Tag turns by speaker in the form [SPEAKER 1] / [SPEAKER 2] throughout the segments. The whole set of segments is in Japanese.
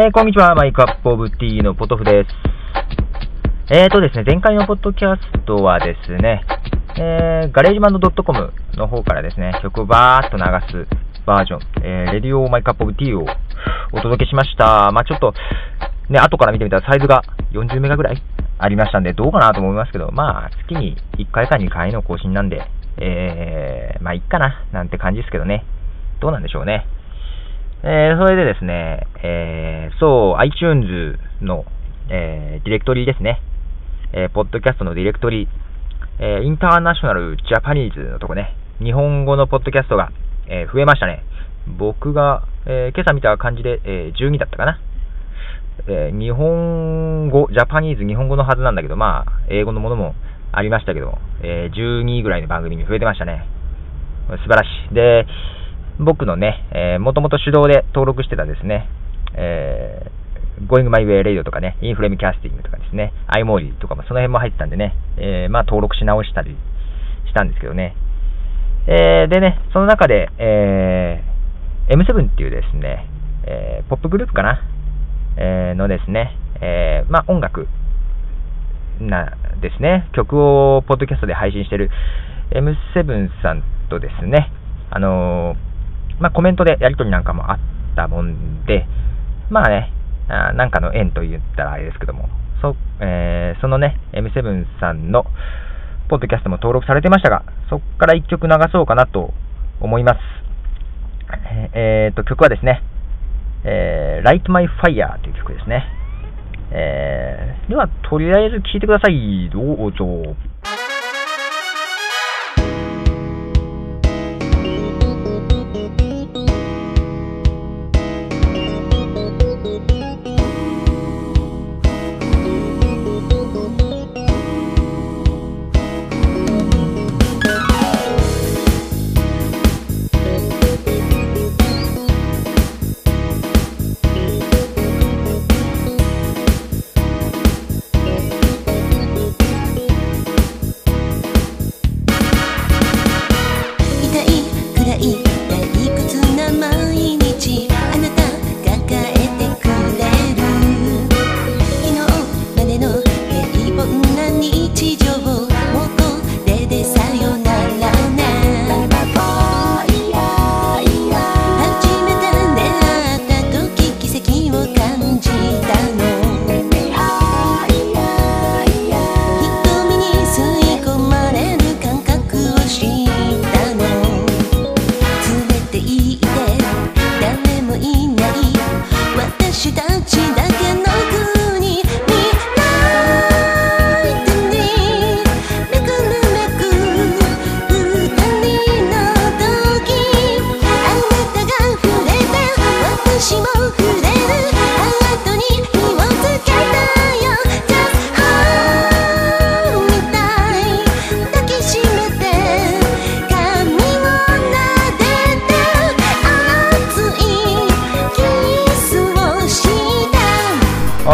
[SPEAKER 1] えー、こんにちは、マイクアップオブティーのポトフです。えーとですね、前回のポッドキャストはですね、えー、ガレージマンド .com の方からですね、曲をバーっと流すバージョン、えー、レディオマイクアップオブティーをお届けしました。まあちょっと、ね、後から見てみたらサイズが40メガぐらいありましたんで、どうかなと思いますけど、まあ月に1回か2回の更新なんで、えー、まあいっかな、なんて感じですけどね。どうなんでしょうね。えー、それでですね、えー、そう、iTunes の、えー、ディレクトリですね。えー、ポッドキャストのディレクトリ、えー、インターナショナルジャパニーズのとこね、日本語のポッドキャストが、え、増えましたね。僕が、え、今朝見た感じで、え、12だったかな。え、日本語、ジャパニーズ日本語のはずなんだけど、まあ、英語のものもありましたけど、え、12ぐらいの番組に増えてましたね。素晴らしい。で、僕のね、えー、もともと手動で登録してたですね、えー、Going My Way Radio とかね、インフレームキャスティングとかですね、iMori とかもその辺も入ってたんでね、えー、まあ登録し直したりしたんですけどね。えー、でね、その中で、えー、M7 っていうですね、えー、ポップグループかな、えー、のですね、えー、まあ音楽なですね、曲をポッドキャストで配信してる M7 さんとですね、あのーまあ、コメントでやり取りなんかもあったもんで、まあね、あなんかの縁と言ったらあれですけども、そ,、えー、そのね、M7 さんのポッドキャストも登録されてましたが、そこから1曲流そうかなと思います。えー、と、曲はですね、えー、Light My Fire という曲ですね。えー、では、とりあえず聴いてください。どうぞ。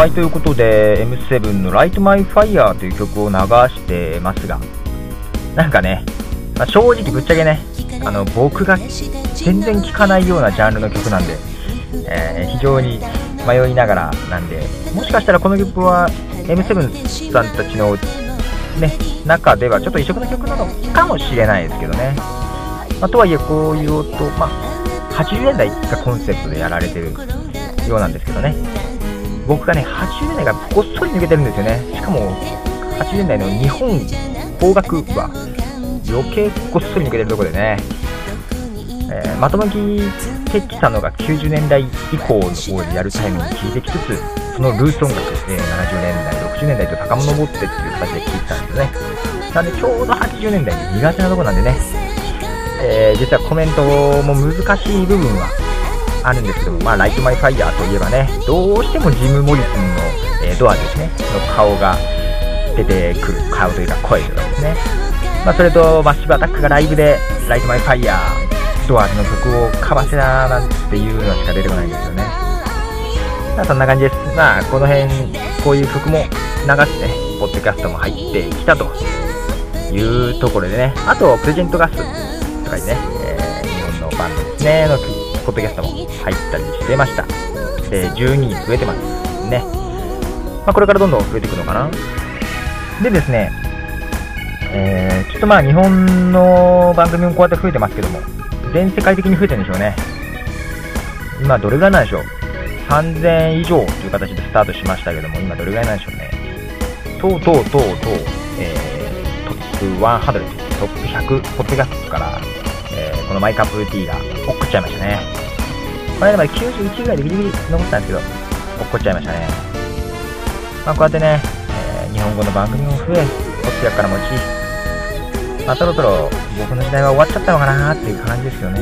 [SPEAKER 1] はい、ということで、M7 の Light My Fire という曲を流してますが、なんかね、まあ、正直ぶっちゃけね、あの、僕が全然聴かないようなジャンルの曲なんで、えー、非常に迷いながらなんで、もしかしたらこの曲は M7 さんたちのね、中ではちょっと異色の曲なのかもしれないですけどね。まあ、とはいえ、こういう音、まあ、80年代がコンセプトでやられてるようなんですけどね。僕がね、80年代がこっそり抜けてるんですよね。しかも、80年代の日本邦楽は余計こっそり抜けてるところでね、えー、まとめてきたのが90年代以降をやるタイムに聞いてきつつ、そのルーツ音楽、えー、70年代、60年代と遡ってっていう形で聞いてたんですよね。なんでちょうど80年代苦手なとこなんでね、えー、実はコメントも難しい部分はあるんですけども、まあ、 Light My Fire といえばね、どうしてもジム・モリスンの、えー、ドアーズですね、の顔が出てくる、顔というか声とかですね。まあ、それと、マッシブアタックがライブで、 Light My Fire、ドアーズの曲をかわせななんていうのしか出てこないんですよね。まあ、そんな感じです。まあ、この辺、こういう曲も流して、ポッドキャストも入ってきたというところでね、あと、プレゼントガスとかにね、えー、日本のバンドですね、のポッドキャストも入ったりしてました。えー、12人増えてますね。まあ、これからどんどん増えていくのかな。でですね、えー、きっとまあ日本の番組もこうやって増えてますけども、全世界的に増えてるんでしょうね。今どれぐらいなんでしょう。3000以上という形でスタートしましたけども、今どれぐらいなんでしょうね。とうとうとうとう、えー、トップ100、トップ100、ポッドキャストから、のマイカップ T が落っこっちゃいましたね。この間まで91ぐらいでギリギリ残ったんですけど、落っこっちゃいましたね。まあ、こうやってね、えー、日本語の番組も増え、ポッドキャスからもち、まあ、そろそろ僕の時代は終わっちゃったのかなっていう感じですよね。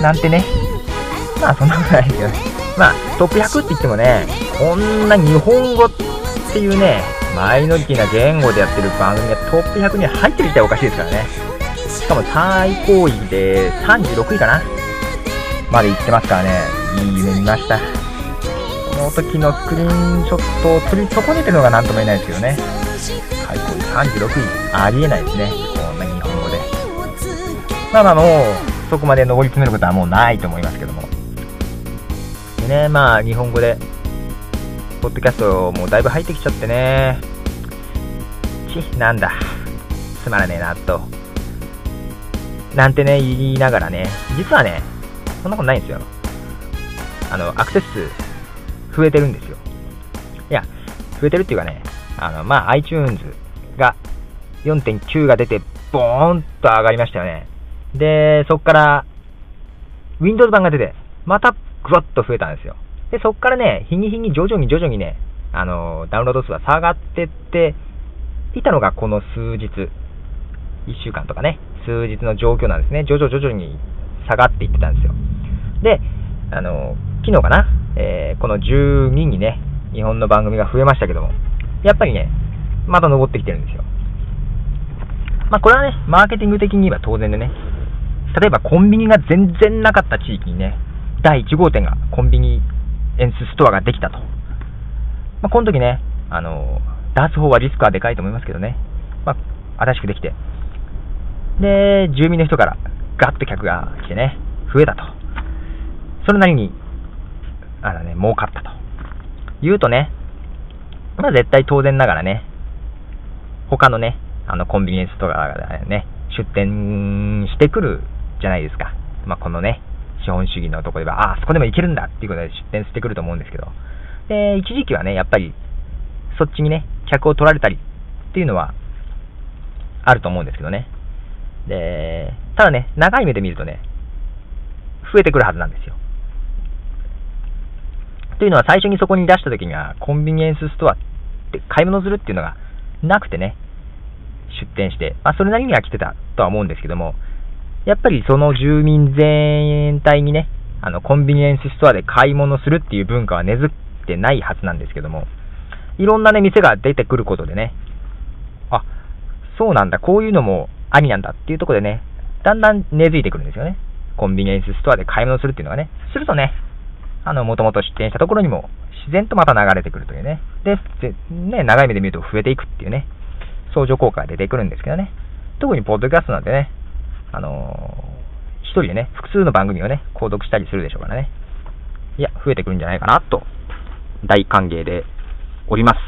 [SPEAKER 1] なんてね。まあそんなことないですよね。まあトップ100って言ってもね、こんな日本語っていうね、マイノリティな言語でやってる番組がトップ100に入ってる自体おかしいですからね。しかも最高位で36位かなまで行ってますからね、いい夢見ました。この時のスクリーンショットを取り損ねてるのが何とも言えないですけどね。最高位36位。ありえないですね。こんな日本語で。まあまあもう、そこまで上り詰めることはもうないと思いますけども。でね、まあ日本語で、ポッドキャストもうだいぶ入ってきちゃってね。ち、なんだ。つまらねえな、と。なんてね、言いながらね、実はね、そんなことないんですよ。あの、アクセス数、増えてるんですよ。いや、増えてるっていうかね、あの、まあ、iTunes が4.9が出て、ボーンと上がりましたよね。で、そっから、Windows 版が出て、またぐわっと増えたんですよ。で、そっからね、日に日に徐々に徐々にね、あの、ダウンロード数が下がってっていたのがこの数日、1週間とかね、数日の状況なんですね。徐々徐々に下がっていってたんですよ。で、あの、昨日かな、えー、この12にね、日本の番組が増えましたけども、やっぱりね、また登ってきてるんですよ。まあ、これはね、マーケティング的に言えば当然でね、例えばコンビニが全然なかった地域にね、第1号店がコンビニエンスストアができたと。まあ、この時ね、あの、出す方はリスクはでかいと思いますけどね、まあ、新しくできて、で、住民の人からガッと客が来てね、増えたと。それなりに、あのね、儲かったと。言うとね、まあ絶対当然ながらね、他のね、あの、コンビニエンスストアがね、出店してくるじゃないですか。まあ、このね、資本主義のとこでは、ああ、そこでも行けるんだっていうことで出店してくると思うんですけど、で、一時期はね、やっぱり、そっちにね、客を取られたりっていうのは、あると思うんですけどね。で、ただね、長い目で見るとね、増えてくるはずなんですよ。というのは最初にそこに出した時には、コンビニエンスストアって買い物するっていうのがなくてね、出店して、まあ、それなりには来てたとは思うんですけども、やっぱりその住民全体にね、あの、コンビニエンスストアで買い物するっていう文化は根付ってないはずなんですけども、いろんなね、店が出てくることでね、あ、そうなんだ、こういうのもありなんだっていうところでね、だんだん根付いてくるんですよね。コンビニエンスストアで買い物するっていうのがね。するとね、あの、もともと出店したところにも自然とまた流れてくるというね。で、ね、長い目で見ると増えていくっていうね。相乗効果が出てくるんですけどね。特にポッドキャストなんてね、あのー、一人でね、複数の番組をね、購読したりするでしょうからね。いや、増えてくるんじゃないかな、と、大歓迎でおります。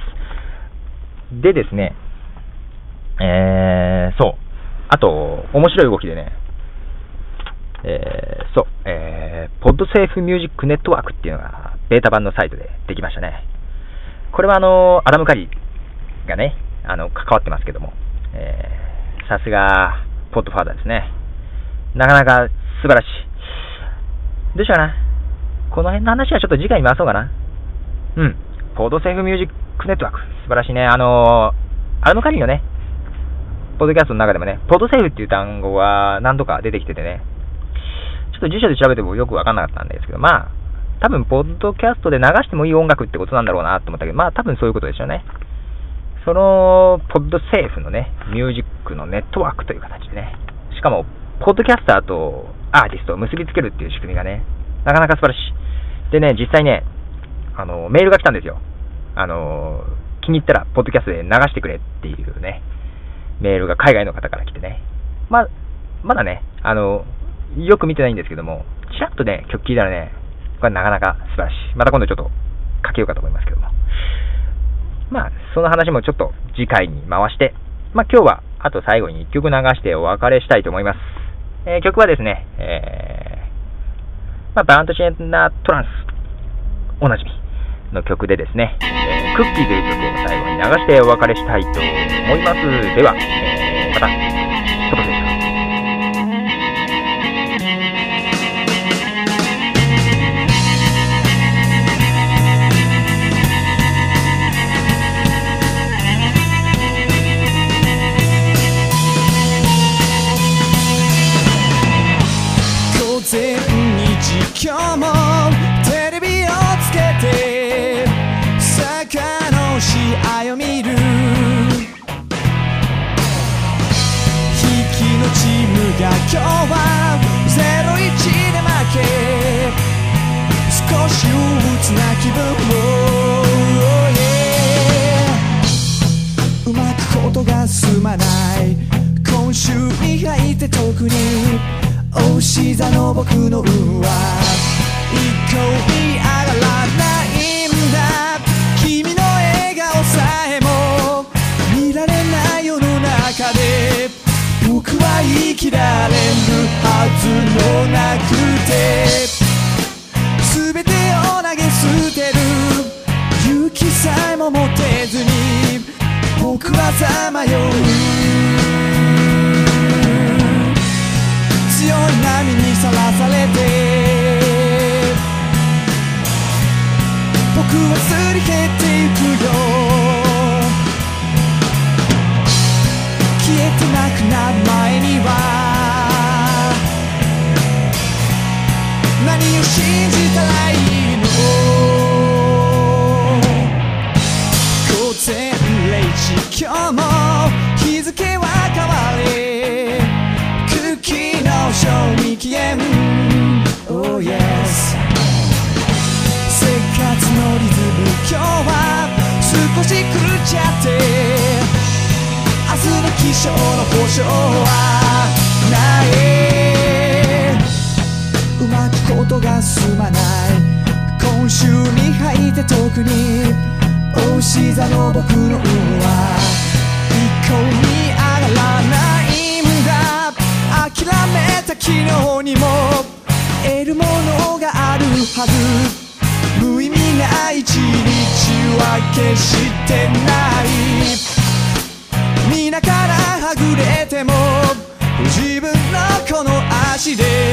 [SPEAKER 1] でですね、えー、そう。あと、面白い動きでね、えー、そう、えー、ポッドセーフミュージックネットワークっていうのが、ベータ版のサイトでできましたね。これはあの、アダム・カリーがね、あの、関わってますけども、えー、さすが、ポットファーザーですね。なかなか素晴らしい。どうしようかな。この辺の話はちょっと次回に回そうかな。うん。ポードセーフミュージックネットワーク。素晴らしいね。あのー、アルムカリーのね、ポッドキャストの中でもね、ポードセーフっていう単語が何度か出てきててね、ちょっと辞書で調べてもよくわかんなかったんですけど、まあ、多分、ポッドキャストで流してもいい音楽ってことなんだろうなと思ったけど、まあ、多分そういうことですよね。その、ポッドセーフのね、ミュージックのネットワークという形でね、しかも、ポッドキャスターとアーティストを結びつけるっていう仕組みがね、なかなか素晴らしい。でね、実際ね、あの、メールが来たんですよ。あの、気に入ったら、ポッドキャストで流してくれっていうね、メールが海外の方から来てね。ま、まだね、あの、よく見てないんですけども、ちらっとね、曲聴いたらね、これなかなか素晴らしい。また今度ちょっとかけようかと思いますけども。まあ、その話もちょっと次回に回して、まあ今日はあと最後に1曲流してお別れしたいと思います。えー、曲はですね、えー、まあ、バントシェンナートランス、おなじみの曲でですね、えー、クッキーという曲を最後に流してお別れしたいと思います。では、えー、また、
[SPEAKER 2] おし座の僕の運は一向に上がらないんだ君の笑顔さえも見られない世の中で僕は生きられるはずもなくて。全てを投げ捨てる勇気さえも持てずに僕はさまよう。波にさらされて。僕はすり減ってゆくよ。消えてなくなる前には。何を信じたらいいの？午前0時今日も。Oh yes 生活のリズム今日は少し狂っちゃって。明日の気象の保証はない。うまくことが進まない。今週に入って特に。おし座の僕の運は一向にめた昨日にも得るものがあるはず。無意味な一日は決してない。皆からはぐれても自分のこの足で